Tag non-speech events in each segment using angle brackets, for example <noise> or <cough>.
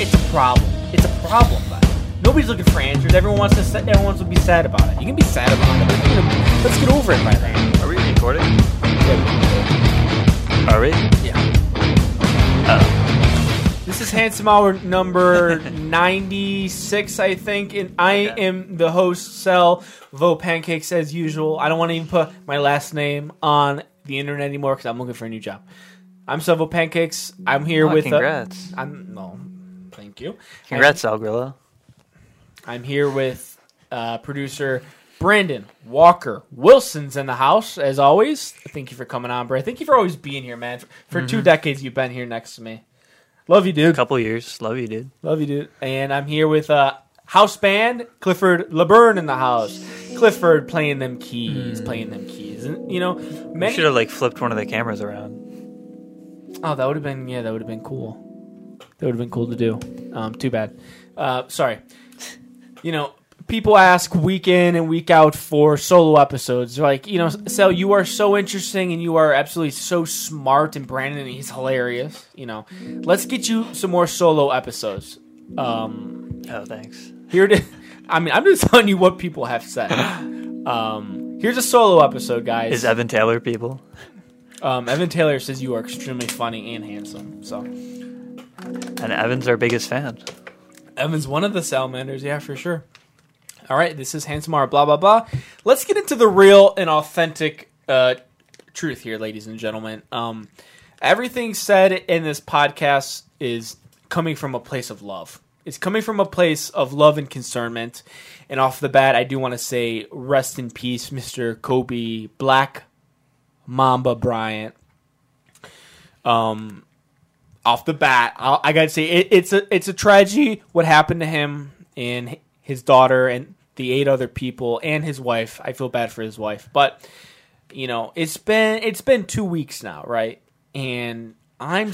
it's a problem. It's a problem, but nobody's looking for answers. Everyone wants to. sa- Everyone wants to be sad about it. You can be sad about it. but, you know, Let's get over it by then. Are we recording? Are we? Yeah. Oh. This is Handsome Hour number <laughs> 96, I think, and I Okay. am the host, Cell Vo Pancakes, as usual. I don't want to even put my last name on the internet anymore because I'm looking for a new job. I'm Salvo Pancakes. I'm here Oh, with. congrats. Uh, I'm no, thank you. Congrats, Al Grillo. I'm here with uh, producer Brandon Walker Wilson's in the house as always. Thank you for coming on, Brad. Thank you for always being here, man. For, for two decades, you've been here next to me. Love you, dude. couple years. Love you, dude. Love you, dude. And I'm here with uh, house band Clifford LeBurn in the house. Clifford playing them keys, playing them keys, and you know, many. should have like flipped one of the cameras around. Oh, that would have been yeah, that would have been cool. That would have been cool to do. Um, too bad. Uh, sorry. You know, people ask week in and week out for solo episodes. They're like, you know, Sel, you are so interesting and you are absolutely so smart, and Brandon, he's hilarious. You know, let's get you some more solo episodes. Um, Oh, thanks. here it is. I mean, I'm just <laughs> telling you what people have said. Um, here's a solo episode, guys. Is Evan Taylor people? um, Evan Taylor says you are extremely funny and handsome. So. And Evan's our biggest fan. Evan's one of the salamanders, yeah, for sure. All right, this is Handsome blah, blah, blah. Let's get into the real and authentic uh, truth here, ladies and gentlemen. Um, everything said in this podcast is coming from a place of love. It's coming from a place of love and concernment. And off the bat, I do want to say rest in peace, Mr. Kobe Black Mamba Bryant. Um, off the bat, I'll, I gotta say it, it's a it's a tragedy what happened to him and his daughter and the eight other people and his wife. I feel bad for his wife, but you know it's been it's been two weeks now, right? And I'm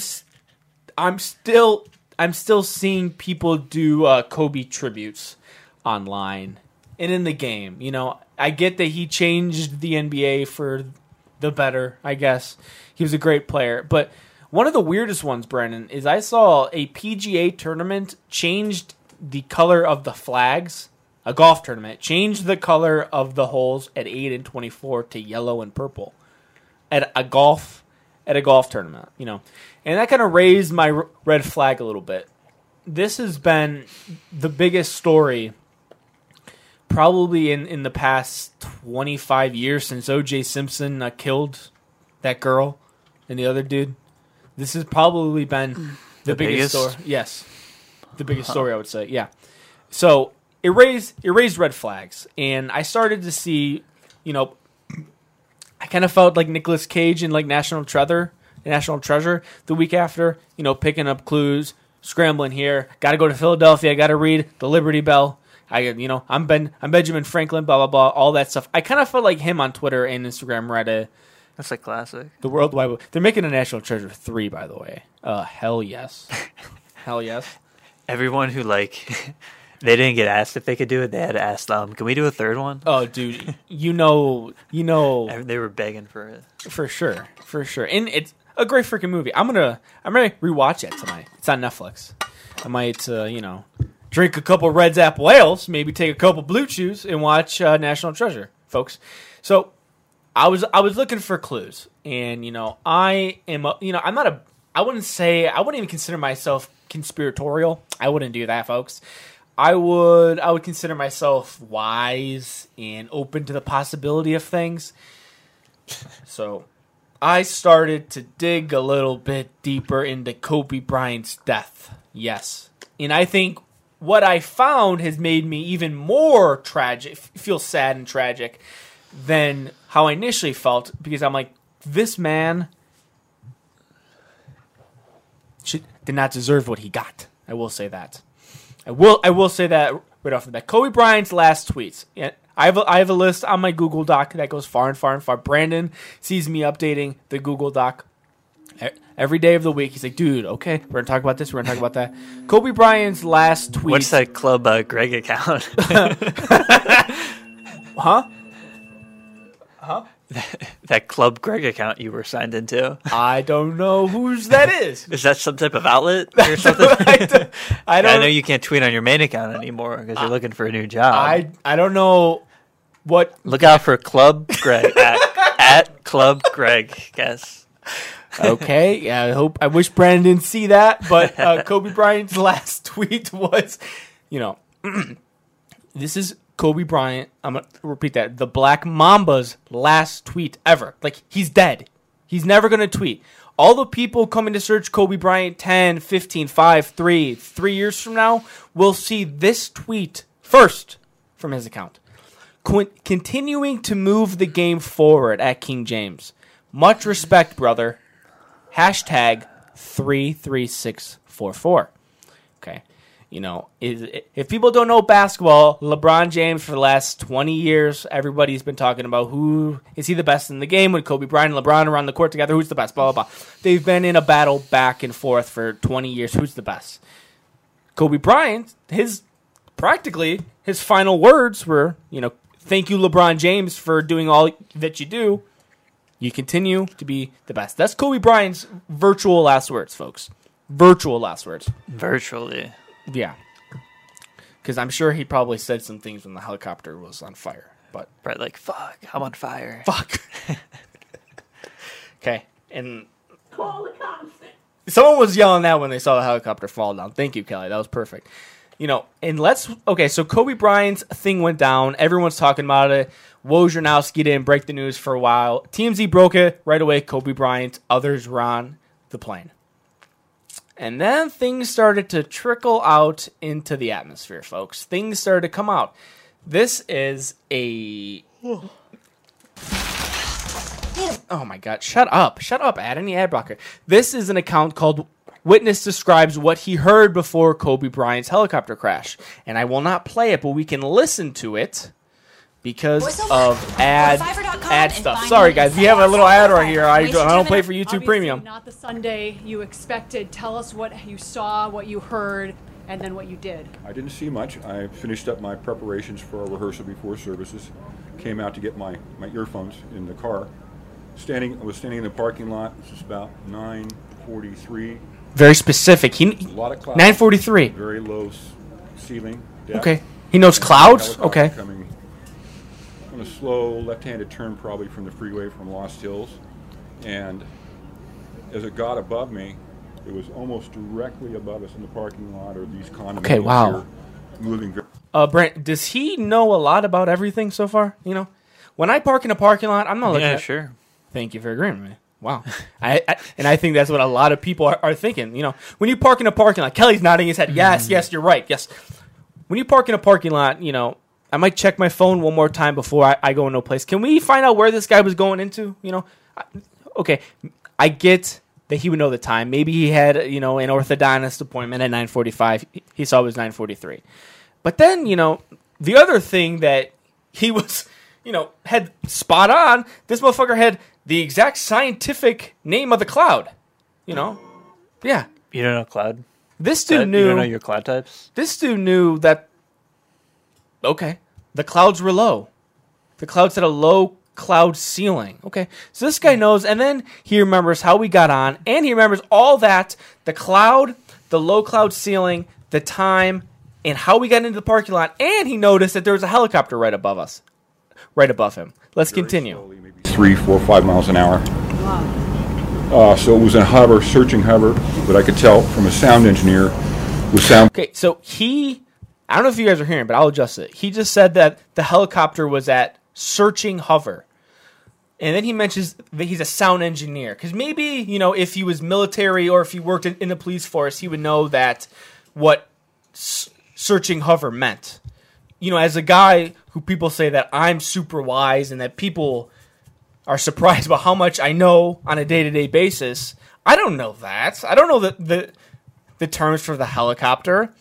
I'm still I'm still seeing people do uh, Kobe tributes online and in the game. You know, I get that he changed the NBA for the better, I guess. He was a great player, but one of the weirdest ones, Brennan, is I saw a PGA tournament changed the color of the flags. A golf tournament changed the color of the holes at eight and twenty-four to yellow and purple at a golf at a golf tournament, you know, and that kind of raised my red flag a little bit. This has been the biggest story probably in, in the past 25 years since OJ Simpson uh, killed that girl and the other dude. This has probably been the, The biggest, biggest? story. Yes. The biggest story I would say. Yeah. So, it raised it raised red flags and I started to see, you know, I kind of felt like Nicolas Cage in like National Treasure, National Treasure the week after, you know, picking up clues, scrambling here, got to go to Philadelphia, got to read the Liberty Bell. I, you know, I'm Ben, I'm Benjamin Franklin, blah blah blah, all that stuff. I kind of felt like him on Twitter and Instagram, Reddit, That's a classic. the World Wide Web. They're making a National Treasure three, by the way. Uh, hell yes, <laughs> hell yes. Everyone who like <laughs> they didn't get asked if they could do it, they had to ask them. Can we do a third one? Oh, dude, you know, you know, <laughs> They were begging for it. for sure, for sure, and it's a great freaking movie. I'm gonna, I'm gonna rewatch it tonight. It's on Netflix. I might, uh, you know, drink a couple Redd's Apple ales, maybe take a couple Blue Chews, and watch uh, National Treasure, folks. So, I was, I was looking for clues, and you know, I am, a, you know, I'm not a, I wouldn't say, I wouldn't even consider myself conspiratorial. I wouldn't do that, folks. I would, I would consider myself wise and open to the possibility of things. So I started to dig a little bit deeper into Kobe Bryant's death. Yes. And I think what I found has made me even more tragic, feel sad and tragic than how I initially felt because I'm like, this man should, did not deserve what he got. I will say that. I will I will say that right off the bat. Kobe Bryant's last tweets. Yeah, I have a, I have a list on my Google Doc that goes far and far and far. Brandon sees me updating the Google Doc every day of the week. He's like, dude, okay, we're gonna talk about this. We're gonna talk about that. Kobe Bryant's last tweet. What's that club uh, Greg account? <laughs> <laughs> Huh? <laughs> that club Greg account you were signed into? I don't know whose that is. <laughs> Is that some type of outlet <laughs> or something? I, don't, I I don't. know you can't tweet on your main account anymore because you're looking for a new job. I I don't know what. Look out for Club Greg at, at Club Greg. Guess. Okay, yeah. I hope I wish Brandon didn't see that, but uh, Kobe Bryant's last tweet was, you know, <clears throat> this is Kobe Bryant. I'm gonna repeat that. The Black Mamba's last tweet ever. Like he's dead. He's never gonna tweet. All the people coming to search Kobe Bryant 10, 15, 5, 3, 3 years from now will see this tweet first from his account. Qu- continuing to move the game forward at King James. Much respect, brother. Hashtag 33644. Okay. You know, is, if people don't know basketball, LeBron James for the last 20 years, everybody's been talking about who is he the best in the game when Kobe Bryant and LeBron are on the court together, who's the best, blah, blah, blah. They've been in a battle back and forth for 20 years. Who's the best? Kobe Bryant, his practically his final words were, you know, thank you, LeBron James, for doing all that you do. You continue to be the best. That's Kobe Bryant's virtual last words, folks. Virtual last words. Virtually. Yeah. Because I'm sure he probably said some things when the helicopter was on fire. But Right, like, fuck, I'm on fire. fuck. <laughs> okay. And Call the cops. someone was yelling that when they saw the helicopter fall down. Thank you, Kelly. That was perfect. You know, and let's okay. So Kobe Bryant's thing went down. Everyone's talking about it. Wojnarowski didn't break the news for a while. TMZ broke it right away. Kobe Bryant. Others were on the plane. And then things started to trickle out into the atmosphere, folks. Things started to come out. This is a. Oh my god, shut up. Shut up, add any ad blocker. This is an account called Witness Describes What He Heard Before Kobe Bryant's Helicopter Crash. And I will not play it, but we can listen to it because of ad ad stuff. Sorry guys, we have a little ad right here. I don't, I don't pay time for YouTube Premium. Not the Sunday you expected. Tell us what you saw, what you heard, and then what you did. I didn't see much. I finished up my preparations for a rehearsal before services. Came out to get my, my earphones in the car. Standing, I was standing in the parking lot. This is about 9:43. Very specific. He A lot of clouds. 943. Very low ceiling. depth. Okay. He knows clouds? Okay. Coming on a slow left-handed turn, probably from the freeway from Lost Hills, and as it got above me, it was almost directly above us in the parking lot or these condominiums Okay, wow. moving very Uh, Brent, does he know a lot about everything so far? You know, when I park in a parking lot, I'm not looking Yeah, at. sure. Thank you for agreeing with me. Wow, <laughs> I, I and I think that's what a lot of people are, are thinking. You know, when you park in a parking lot, Kelly's nodding his head. Yes, yes, you're right. Yes, when you park in a parking lot, you know, I might check my phone one more time before I, I go a place. Can we find out where this guy was going into? You know, I, okay, I get that he would know the time. Maybe he had you know an orthodontist appointment at 9:45. He saw it was 9:43. But then, you know, the other thing that he <laughs> was, you know, had spot on, this motherfucker had the exact scientific name of the cloud. You know? Yeah. You don't know cloud? This That- dude You knew don't know your cloud types? this dude knew that okay, the clouds were low. The clouds had a low cloud ceiling. Okay. So this guy knows and then he remembers how we got on and he remembers all that, the cloud, the low cloud ceiling, the time and how we got into the parking lot and he noticed that there was a helicopter right above us. Right above him. Let's very continue. slowly, three, four, five miles an hour. Uh, so it was in hover, searching hover, but I could tell from a sound engineer with sound Okay, so he, I don't know if you guys are hearing, but I'll adjust it. He just said that the helicopter was at searching hover. And then he mentions that he's a sound engineer. Because maybe, you know, if he was military or if he worked in, in the police force, he would know that what s- searching hover meant. You know, as a guy who people say that I'm super wise and that people are surprised about how much I know on a day to day basis, I don't know that. I don't know the, the, the terms for the helicopter.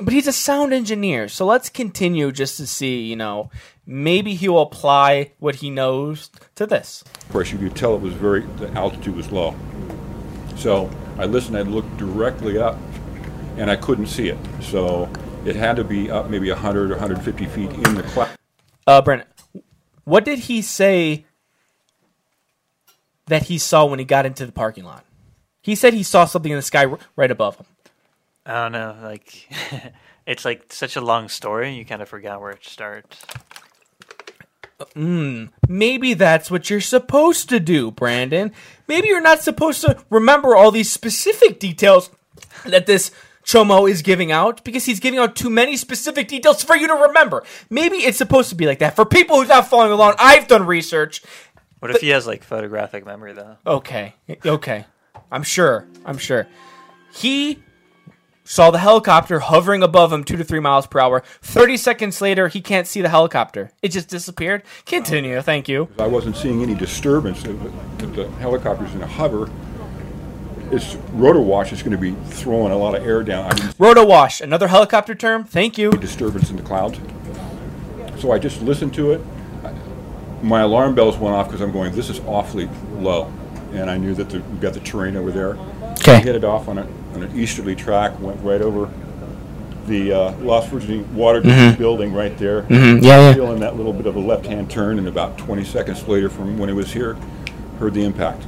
But he's a sound engineer, so let's continue just to see, you know, maybe he will apply what he knows to this. Of course, You could tell it was very, the altitude was low. So I listened, I looked directly up, and I couldn't see it. So it had to be up maybe 100 or 150 feet in the cloud. Uh, Brennan, what did he say that he saw when he got into the parking lot? He said he saw something in the sky right above him. I don't know. Like, <laughs> it's like such a long story. You kind of forgot where it starts. Mm, maybe that's what you're supposed to do, Brandon. Maybe you're not supposed to remember all these specific details that this Chomo is giving out because he's giving out too many specific details for you to remember. Maybe it's supposed to be like that. For people who's not following along, I've done research. What if he has like photographic memory though? Okay. Okay. I'm sure. I'm sure. He saw the helicopter hovering above him two to three miles per hour. 30 seconds later, he can't see the helicopter. It just disappeared. Continue. Thank you. I wasn't seeing any disturbance. The, helicopter's in a hover. Its rotor wash is going to be throwing a lot of air down. I didn't wash, another helicopter term. Thank you. disturbance in the clouds. So I just listened to it. My alarm bells went off because I'm going, this is awfully low. And I knew that the, we've got the terrain over there. Okay. I it off on, a, on an easterly track, went right over the uh, Las Virgenes water district building right there. Mm-hmm. Yeah, yeah. Still in that little bit of a left-hand turn, and about 20 seconds later from when he was here, heard the impact.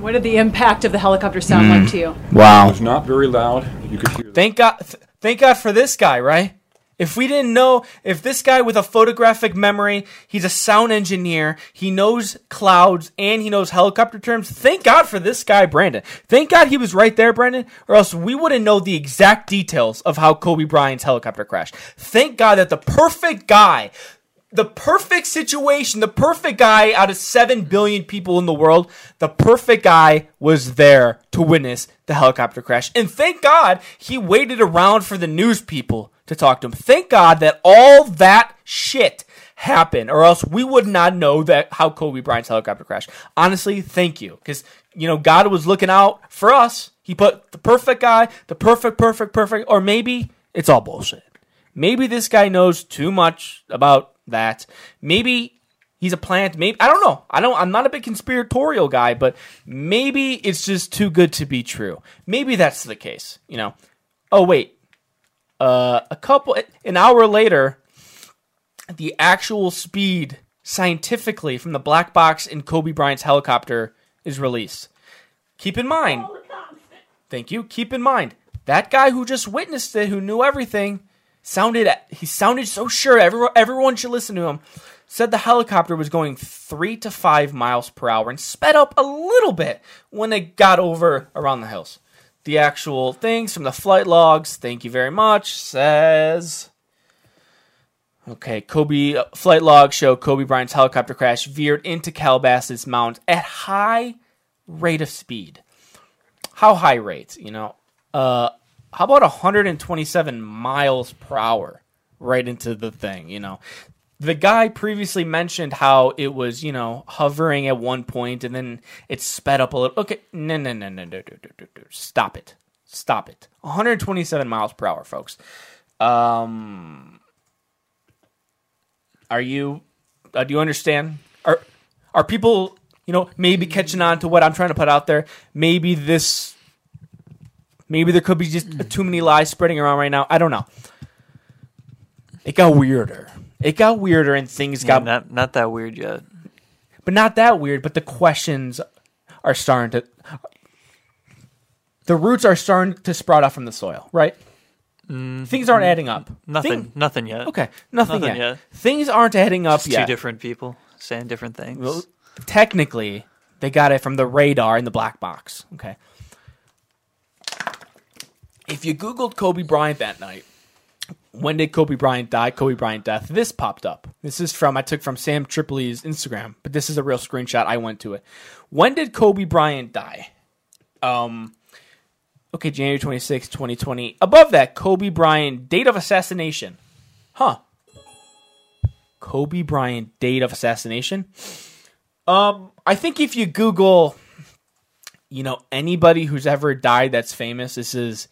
What did the impact of the helicopter sound Mm. like to you? Wow, it was not very loud. You could hear Thank God. Th- thank God for this guy, right? If we didn't know, if this guy with a photographic memory, he's a sound engineer, he knows clouds and he knows helicopter terms. Thank God for this guy, Brandon. Thank God he was right there, Brandon, or else we wouldn't know the exact details of how Kobe Bryant's helicopter crashed. Thank God that the perfect guy, the perfect situation, the perfect guy out of 7 billion people in the world, the perfect guy was there to witness the helicopter crash. And thank God he waited around for the news people to talk to him. Thank God that all that shit happened, or else we would not know that how Kobe Bryant's helicopter crashed. Honestly, thank you. Because, you know, God was looking out for us. He put the perfect guy, the perfect, perfect, perfect, or maybe it's all bullshit. Maybe this guy knows too much about that. Maybe he's a plant. Maybe I don't know. I don't. I'm not a big conspiratorial guy, but maybe it's just too good to be true. Maybe that's the case. You know. Oh wait. Uh, a couple an hour later, the actual speed scientifically from the black box in Kobe Bryant's helicopter is released. Keep in mind. Thank you. Keep in mind that guy who just witnessed it, who knew everything, sounded he sounded so sure. Everyone everyone should listen to him. Said the helicopter was going three to five miles per hour and sped up a little bit when it got over around the hills. The actual things from the flight logs, thank you very much, says. Okay, Kobe flight logs show Kobe Bryant's helicopter crash veered into Calabasas Mountains at high rate of speed. How high rate? You know, uh, how about 127 miles per hour right into the thing? You know, the guy previously mentioned how it was, you know, hovering at one point and then it sped up a little. Okay, no, no, no, no, no, no, no, no, no. stop it, stop it. 127 miles per hour, folks. Um, are you? Uh, do you understand? Are are people, you know, maybe catching on to what I'm trying to put out there? Maybe this, maybe there could be just mm. too many lies spreading around right now. I don't know. It got weirder. It got weirder, and things Yeah, got, not not that weird yet. but not that weird. But the questions are starting to. The roots are starting to sprout out from the soil, right? Mm, things aren't adding up. Nothing. Thing- nothing yet. okay, nothing, Nothing yet. yet. Things aren't adding up It's yet. two different people saying different things. Well, technically, they got it from the radar in the black box. Okay. If you Googled Kobe Bryant that night, when did Kobe Bryant die? Kobe Bryant death. This popped up. This is from I took from Sam Tripoli's Instagram, but this is a real screenshot. I went to it. When did Kobe Bryant die? Um. Okay, January 26, 2020. Above that, Kobe Bryant date of assassination. Huh. Kobe Bryant date of assassination. Um, I think if you Google, you know, anybody who's ever died that's famous, this is,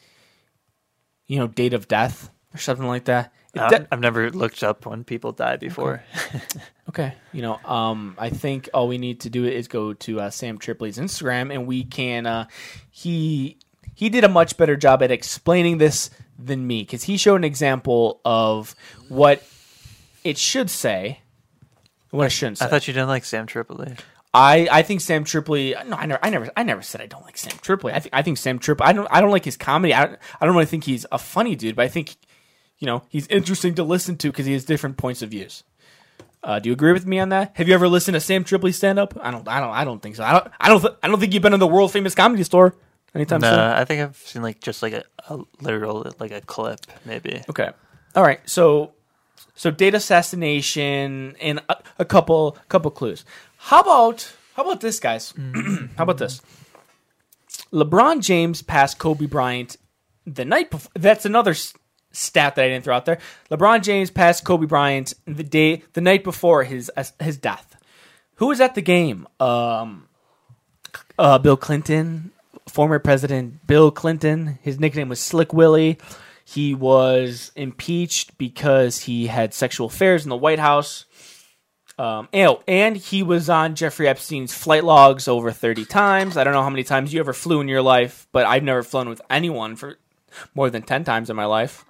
you know, date of death or something like that. Uh, de- I've never looked up when people die before. <laughs> okay, you know, um, I think all we need to do is go to uh, Sam Tripoli's Instagram, and we can. Uh, he he did a much better job at explaining this than me because he showed an example of what it should say, what it shouldn't say. I thought you didn't like Sam Tripoli. I, I think Sam Tripoli. No, I never, I never, I never said I don't like Sam Tripoli. I think, I think Sam Tripoli. I don't, I don't like his comedy. I, don't, I don't really think he's a funny dude, but I think, you know, he's interesting to listen to because he has different points of views. Uh, do you agree with me on that? Have you ever listened to Sam Tripoli stand up? I don't, I don't, I don't think so. I don't, I don't, th- I don't think you've been in the world famous comedy store anytime No, soon. I think I've seen like just like a, a literal like a clip maybe. Okay. All right. So, so data assassination and a, a couple, couple clues. How about, how about this, guys? <clears throat> how about this? LeBron James passed Kobe Bryant the night before. That's another s- stat that I didn't throw out there. LeBron James passed Kobe Bryant the day, the night before his uh, his death. Who was at the game? Um, uh, Bill Clinton, former President Bill Clinton. His nickname was Slick Willie. He was impeached because he had sexual affairs in the White House. Um, and, and he was on Jeffrey Epstein's flight logs over 30 times. I don't know how many times you ever flew in your life, but I've never flown with anyone for more than 10 times in my life.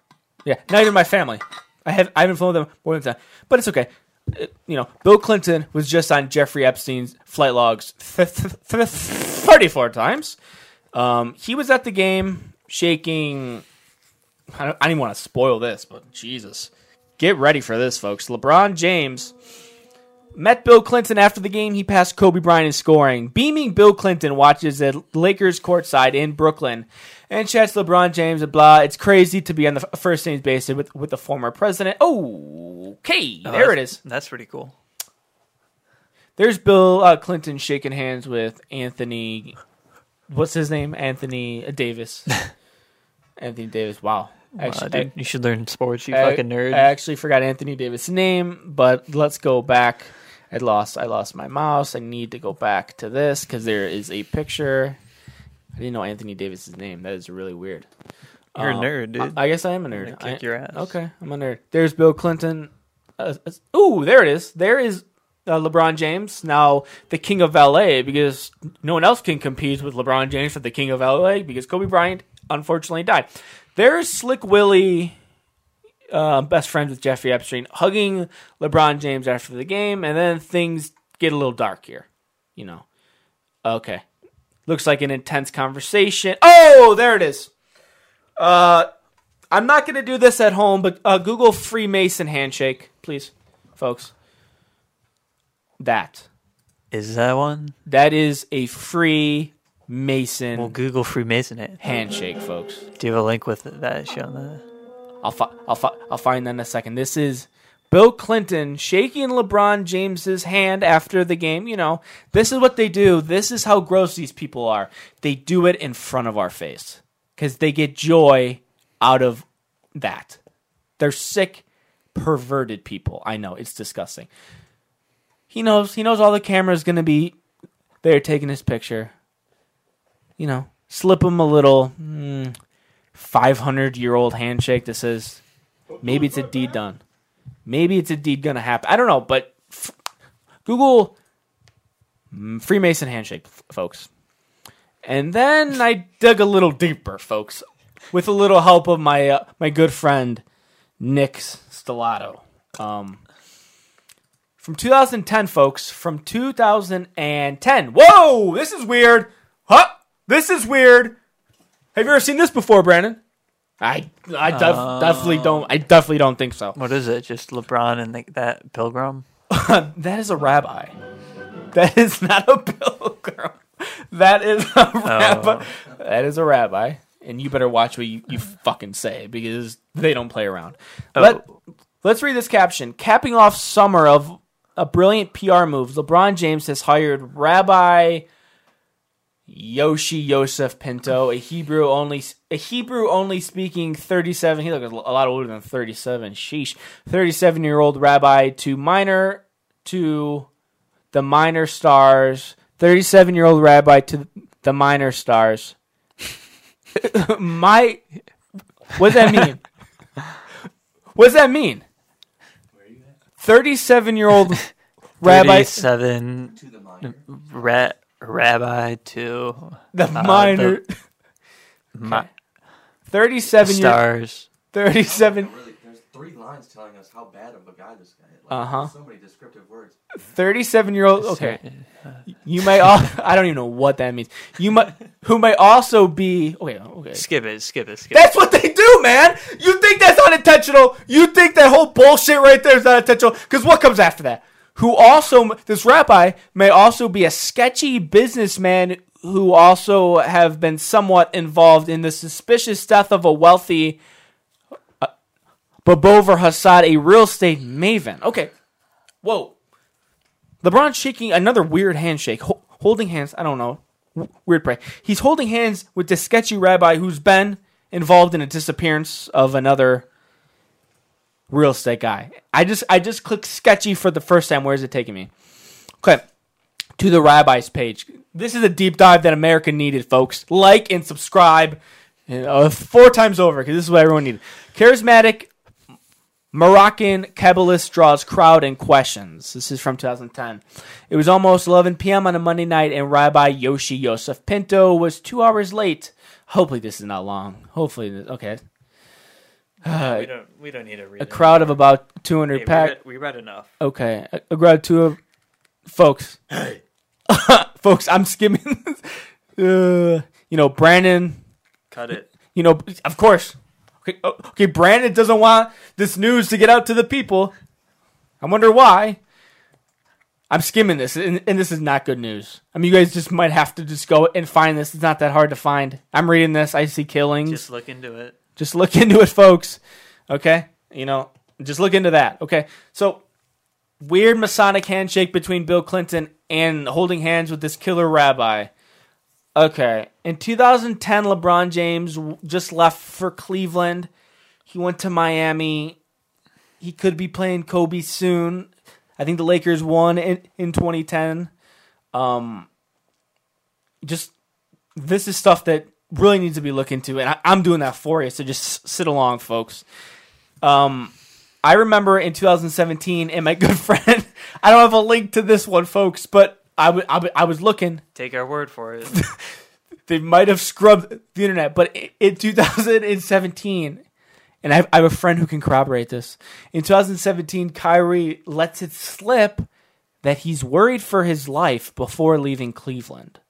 Yeah, not even my family. I have I haven't flown with them more than 10. But it's okay. Uh, You know, Bill Clinton was just on Jeffrey Epstein's flight logs th- th- th- 34 times. Um, he was at the game shaking. I don't, I don't even want to spoil this, but Jesus. Get ready for this, folks. LeBron James met Bill Clinton after the game. He passed Kobe Bryant in scoring. Beaming Bill Clinton watches the Lakers courtside in Brooklyn and chats LeBron James and blah. It's crazy to be on the first names basis with, with the former president. Oh, okay. Oh, there it is. that's- pretty cool. There's Bill uh, Clinton shaking hands with Anthony. What's his name? Anthony Davis. <laughs> Anthony Davis. Wow. Actually, dude, you should learn sports, you I- fucking nerd. I actually forgot Anthony Davis' name, but let's go back. I lost. I lost my mouse. I need to go back to this because there is a picture. I didn't know Anthony Davis' name. That is really weird. You're Um, a nerd, dude. I, I guess I am a nerd. gonna kick I- your ass. Okay, I'm a nerd. There's Bill Clinton. Uh, uh, ooh, there it is. There is uh, LeBron James, now the king of LA, because no one else can compete with LeBron James for the king of LA because Kobe Bryant unfortunately died. There's Slick Willie, uh, best friends with Jeffrey Epstein, hugging LeBron James after the game, and then things get a little dark here. You know. Okay. Looks like an intense conversation. Oh, there it is. Uh, I'm not going to do this at home, but uh, Google Freemason handshake, please, folks. That. Is that one? That is a free Freemason Well, Google Freemason it. handshake, folks. Do you have a link with that showing that? I'll fi- I'll fi- I'll find that in a second. This is Bill Clinton shaking LeBron James's hand after the game. You know, this is what they do. This is how gross these people are. They do it in front of our face because they get joy out of that. They're sick, perverted people. I know it's disgusting. He knows. He knows all the camera's gonna be there taking his picture. You know, slip him a little. Mm, 500 year old handshake that says maybe it's a deed done. Maybe it's a deed gonna happen. I don't know, but f- Google Freemason handshake, f- folks. And then I dug a little deeper, folks, with a little help of my uh, my good friend Nick Stellato. Um, from 2010, folks. From 2010. Whoa, this is weird. Huh? This is weird. Have you ever seen this before, Brandon? I I def- uh. definitely don't. I definitely don't think so. What is it? Just LeBron and like that pilgrim? <laughs> that is a rabbi. That is not a <laughs> pilgrim. That is a oh. rabbi. That is a rabbi, and you better watch what you, you fucking say because they don't play around. Oh. Let Let's read this caption. Capping off summer of a brilliant PR move, LeBron James has hired Rabbi Yoshi Yosef Pinto, a Hebrew only a Hebrew only speaking 37. He looks a lot older than 37. Sheesh. 37 year old rabbi to minor to the minor stars. 37 year old rabbi to the minor stars. My what does that mean? What does that mean? 37 year old <laughs> rabbi Thirty-seven. Ra- rabbi to the uh, minor the <laughs> mi- 37 year stars. 37 three lines telling us how bad of a guy this guy is. Like, Uh-huh. So many descriptive words. 37 year old. Okay. You may. Al- I don't even know what that means. You might. Who may also be. Okay. Okay. Skip it, skip it, skip That's what they do, man. You think that's unintentional? You think that whole bullshit right there is unintentional? Because what comes after that? Who also, this rabbi may also be a sketchy businessman who also have been somewhat involved in the suspicious death of a wealthy uh, Babover Hassad, a real estate maven. Okay. Whoa. LeBron shaking another weird handshake, ho- holding hands. I don't know. W- Weird play. He's holding hands with this sketchy rabbi who's been involved in a disappearance of another real estate guy. I just I just clicked sketchy for the first time. Where is it taking me? Okay. To the rabbi's page. This is a deep dive that America needed, folks. Like and subscribe four times over because this is what everyone needed. Charismatic Moroccan Kabbalist draws crowd and questions. This is from 2010. It was almost 11 p.m. on a Monday night, and Rabbi Yoshi Yosef Pinto was two hours late. Hopefully, this is not long. Hopefully, this, okay. we don't we don't need to read A crowd of about 200 Hey, we, pack. read, we read enough. Okay, a, a crowd two of folks. Hey. <laughs> folks, I'm skimming. <laughs> uh, you know, Brandon. Cut it. You know, of course. Okay, oh, okay, Brandon doesn't want this news to get out to the people. I wonder why. I'm skimming this, and, and this is not good news. I mean, you guys just might have to just go and find this. It's not that hard to find. I'm reading this. I see killings. Just look into it. Just look <laughs> into it, folks. Okay? You know, just look into that. Okay? So, weird Masonic handshake between Bill Clinton and holding hands with this killer rabbi. Okay. In 2010, LeBron James just left for Cleveland. He went to Miami. He could be playing Kobe soon. I think the Lakers won in, in 2010. Um, just this is stuff that really needs to be looked into, and I, I'm doing that for you. So just sit along, folks. Um, I remember in 2017, and my <laughs> good friend, <laughs> I don't have a link to this one, folks, but I w- I w- I was looking. Take our word for it. <laughs> They might have scrubbed the internet, but in 2017, and I have, I have a friend who can corroborate this. In 2017, Kyrie lets it slip that he's worried for his life before leaving Cleveland.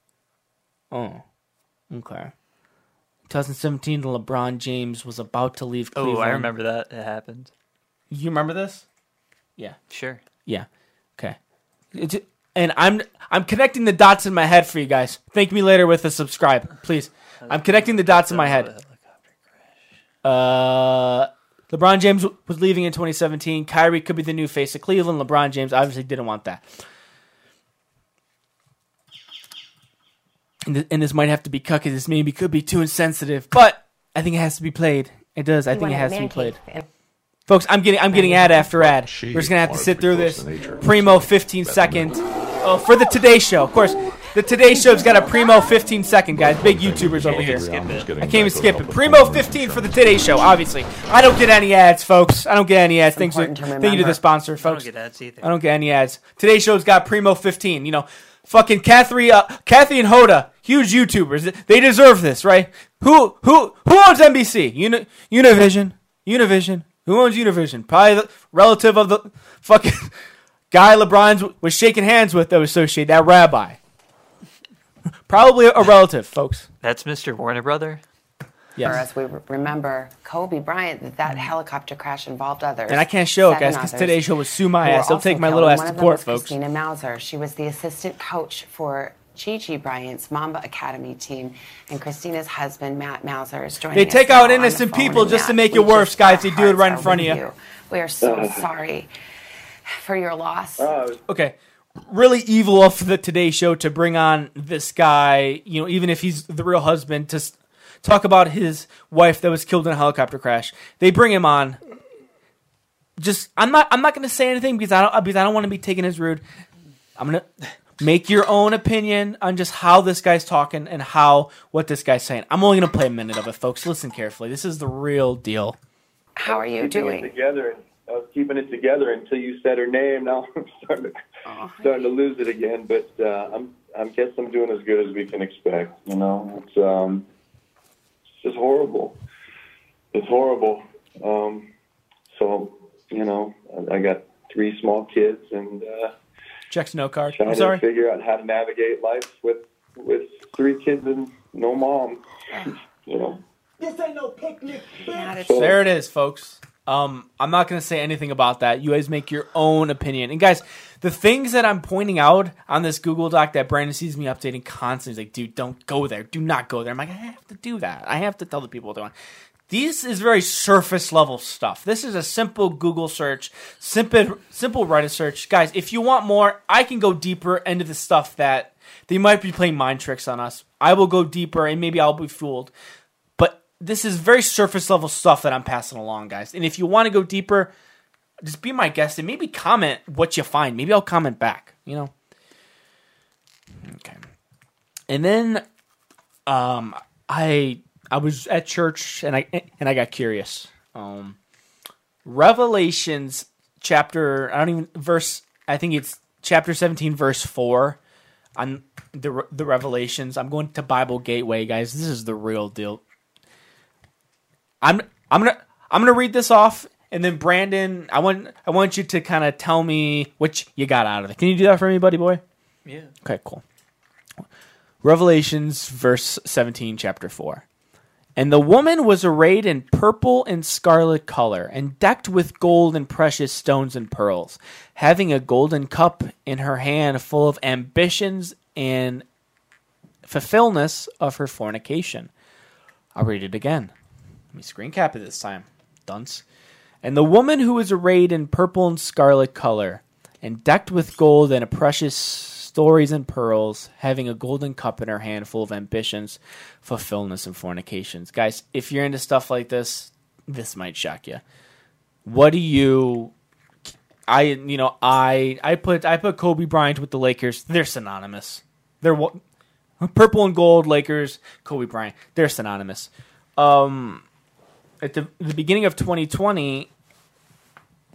Oh, okay. 2017, LeBron James was about to leave oh, I remember that. It happened. You remember this? Yeah. Sure. Yeah. Okay. It's, and I'm I'm connecting the dots in my head for you guys. Thank me later with a subscribe, please. I'm connecting the dots in my head. Uh, LeBron James was leaving in 2017. Kyrie could be the new face of Cleveland. LeBron James obviously didn't want that. And, th- and this might have to be cut because this maybe could be too insensitive, but I think it has to be played. It does. I think it has to be played. Folks, I'm getting I'm getting ad after ad. She We're just gonna have to sit through this. Primo 15 second. Oh, for the Today Show, of course. The Today Show's got a primo 15 second, guys. Big YouTubers over here. skip it. I can't even skip it. Primo 15 for the Today Show, obviously. I don't get any ads, folks. I don't get any ads. Thanks to, to thank you to the remember. sponsor, I don't folks. get ads either. I don't get any ads. Today's show's got Primo 15. You know, fucking Kathy, uh, Kathy and Hoda, huge YouTubers. They deserve this, right? Who who who owns NBC? Uni, Univision. Univision. Who owns Univision? Probably the relative of the fucking <laughs> guy LeBron was shaking hands with that was associated that rabbi. <laughs> Probably a relative, folks. That's Mr. Warner Brother. Yes. As we remember Kobe Bryant, that that helicopter crash involved others. And I can't show it, guys, because others, today's show will sue my ass. They'll take my little ass one to court, folks. Christina Mauser. She was the assistant coach for Gigi Bryant's Mamba Academy team, and Christina's husband Matt Mauser is joining They take now out innocent phone. people And just to make we it worse, guys. They do it right in front of with you. We are so sorry for your loss. Uh, okay really evil of the today show to bring on this guy you know even if he's the real husband to s- talk about his wife that was killed in a helicopter crash they bring him on just i'm not i'm not going to say anything because i don't because i don't want to be taken as rude i'm going to make your own opinion on just how this guy's talking and how what this guy's saying i'm only going to play a minute of it folks listen carefully this is the real deal How are you doing? it together. I was keeping it together until you said her name. Now <laughs> I'm starting to, Oh, starting to lose it again. But uh, I'm I guess I'm doing as good as we can expect. You know, it's um, it's just horrible. It's horrible. Um, so you know, I I got three small kids and uh, Checks no card. trying I'm to sorry. figure out how to navigate life with with three kids and no mom. <laughs> You know. This Not a So- There it is, folks. Um, I'm not going to say anything about that. You guys make your own opinion. And guys, the things that I'm pointing out on this Google Doc that Brandon sees me updating constantly, he's like, dude, don't go there. Do not go there. I'm like, I have to do that. I have to tell the people what they want. This is very surface level stuff. This is a simple Google search, simple simple Reddit search. Guys, if you want more, I can go deeper into the stuff that they might be playing mind tricks on us. I will go deeper and maybe I'll be fooled. This is very surface level stuff that I'm passing along, guys. And if you want to go deeper, just be my guest and maybe comment what you find. Maybe I'll comment back, you know. Okay. And then um I I was at church and I and I got curious. Um Revelations chapter I don't even verse I think it's chapter 17 verse 4 on the the revelations. I'm going to Bible Gateway, guys. This is the real deal. I'm I'm gonna I'm gonna read this off, and then Brandon, I want I want you to kind of tell me what you got out of it. Can you do that for me, buddy boy? Yeah. Okay, cool. Revelations, verse 17, chapter 4. And the woman was arrayed in purple and scarlet color, and decked with gold and precious stones and pearls, having a golden cup in her hand full of ambitions and fulfillness of her fornication. I'll read it again. Let me screen cap it this time. Dunce. And the woman who was arrayed in purple and scarlet color, and decked with gold and a precious stories and pearls, having a golden cup in her hand full of ambitions, fulfillment, and fornications. Guys, if you're into stuff like this, this might shock you. What do you I you know, I I put I put Kobe Bryant with the Lakers. They're synonymous. They're purple and gold Lakers, Kobe Bryant. They're synonymous. Um at the, the beginning of 2020,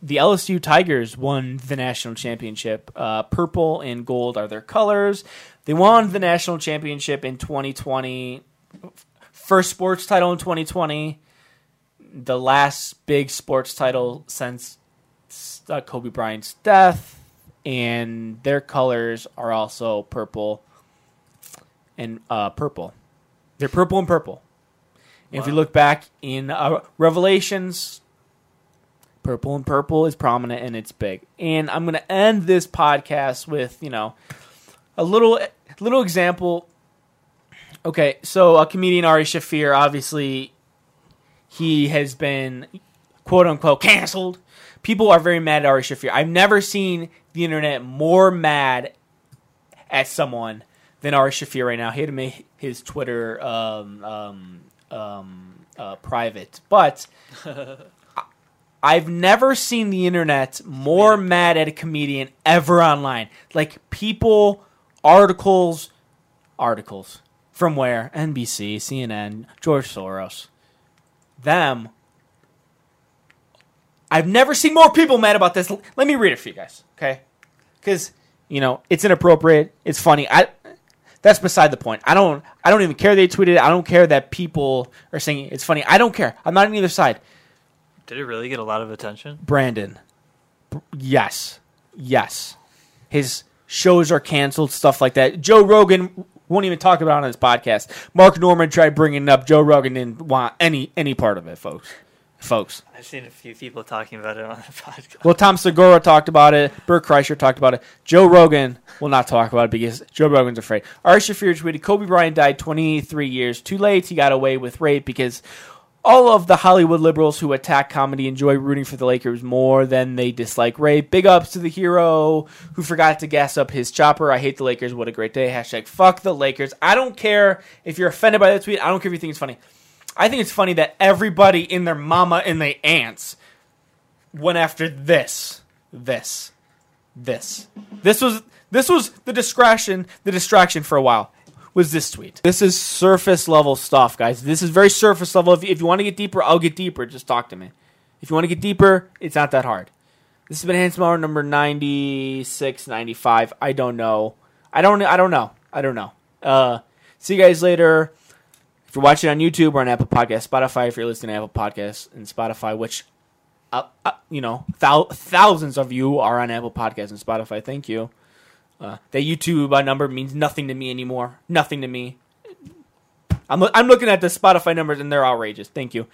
the LSU Tigers won the national championship. Uh, purple and gold are their colors. They won the national championship in 2020. First sports title in 2020. The last big sports title since uh, Kobe Bryant's death. And their colors are also purple and uh, purple. They're purple and purple. If you look back in uh, Revelations, purple and purple is prominent and it's big. And I'm going to end this podcast with, you know, a little little example. Okay, so a comedian Ari Shaffir, obviously, he has been quote unquote canceled. People are very mad at Ari Shaffir. I've never seen the internet more mad at someone than Ari Shaffir right now. He had to make his Twitter um, um, um, uh, private, but <laughs> I've never seen the internet more mad at a comedian ever online. Like people, articles, articles from where NBC, CNN, George Soros, them. I've never seen more people mad about this. Let me read it for you guys, okay? Because you know it's inappropriate. It's funny. I that's beside the point. I don't. I don't even care they tweeted it. I don't care that people are saying it's funny. I don't care. I'm not on either side. Did it really get a lot of attention? Brandon. Yes. Yes. His shows are canceled, stuff like that. Joe Rogan won't even talk about it on his podcast. Mark Normand tried bringing up. Joe Rogan didn't want any any part of it, folks. Folks. I've seen a few people talking about it on the <laughs> podcast. Well, Tom Segura talked about it. Bert Kreischer talked about it. Joe Rogan will not talk about it because Joe Rogan's afraid. Ari Shaffir tweeted, Kobe Bryant died 23 years too late. He got away with rape because all of the Hollywood liberals who attack comedy enjoy rooting for the Lakers more than they dislike rape. Big ups to the hero who forgot to gas up his chopper. I hate the Lakers. What a great day. Hashtag fuck the Lakers. I don't care if you're offended by the tweet. I don't care if you think it's funny. I think it's funny that everybody in their mama and their aunts went after this, this, this. This was this was the distraction, the distraction for a while. Was this tweet? This is surface level stuff, guys. This is very surface level. If you, if you want to get deeper, I'll get deeper. Just talk to me. If you want to get deeper, it's not that hard. This has been Hour number 96, 95. I don't know. I don't. I don't know. I don't know. Uh, see you guys later. If you're watching on YouTube or on Apple Podcasts, Spotify, if you're listening to Apple Podcasts and Spotify, which uh, uh, you know, thou- thousands of you are on Apple Podcasts and Spotify. Thank you. Uh, the YouTube uh, number means nothing to me anymore. Nothing to me. I'm loo- I'm looking at the Spotify numbers and they're outrageous. Thank you.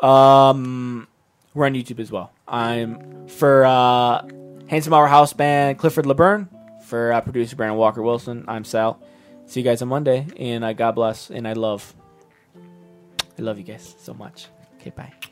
Um, we're on YouTube as well. I'm for uh, Handsome Hour House Band Clifford LeBurn for uh, producer Brandon Walker Wilson. I'm Sal. See you guys on Monday, and uh, God bless, and I love, I love you guys so much. Okay, bye.